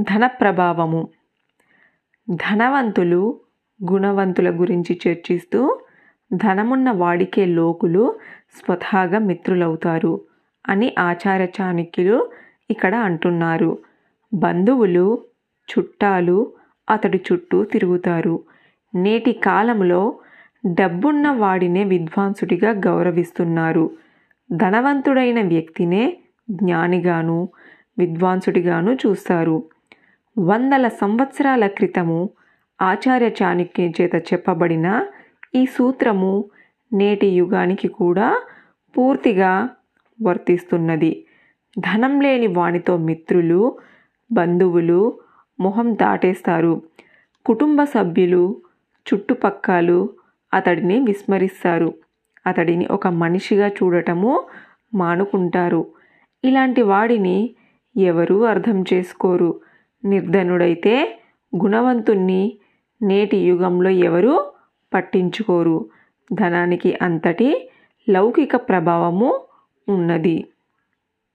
ధన ప్రభావము ధనవంతులు గుణవంతుల గురించి చర్చిస్తూ ధనమున్న వాడికే లోకులు స్వతహాగా మిత్రులవుతారు అని ఆచార్య చాణక్యులు ఇక్కడ అంటున్నారు. బంధువులు చుట్టాలు అతడి చుట్టూ తిరుగుతారు. నేటి కాలంలో డబ్బున్న వాడినే విద్వాంసుడిగా గౌరవిస్తున్నారు. ధనవంతుడైన వ్యక్తినే జ్ఞానిగాను విద్వాంసుడిగాను చూస్తారు. వందల సంవత్సరాల క్రితము ఆచార్య చాణక్యం చేత చెప్పబడిన ఈ సూత్రము నేటి యుగానికి కూడా పూర్తిగా వర్తిస్తున్నది. ధనం లేని వానితో మిత్రులు బంధువులు మొహం దాటేస్తారు. కుటుంబ సభ్యులు చుట్టుపక్కలు అతడిని విస్మరిస్తారు. అతడిని ఒక మనిషిగా చూడటము మానుకుంటారు. ఇలాంటి వాడిని ఎవరూ అర్థం చేసుకోరు. నిర్ధనుడైతే గుణవంతుణ్ణి నేటి యుగంలో ఎవరు పట్టించుకోరు. ధనానికి అంతటి లౌకిక ప్రభావము ఉన్నది.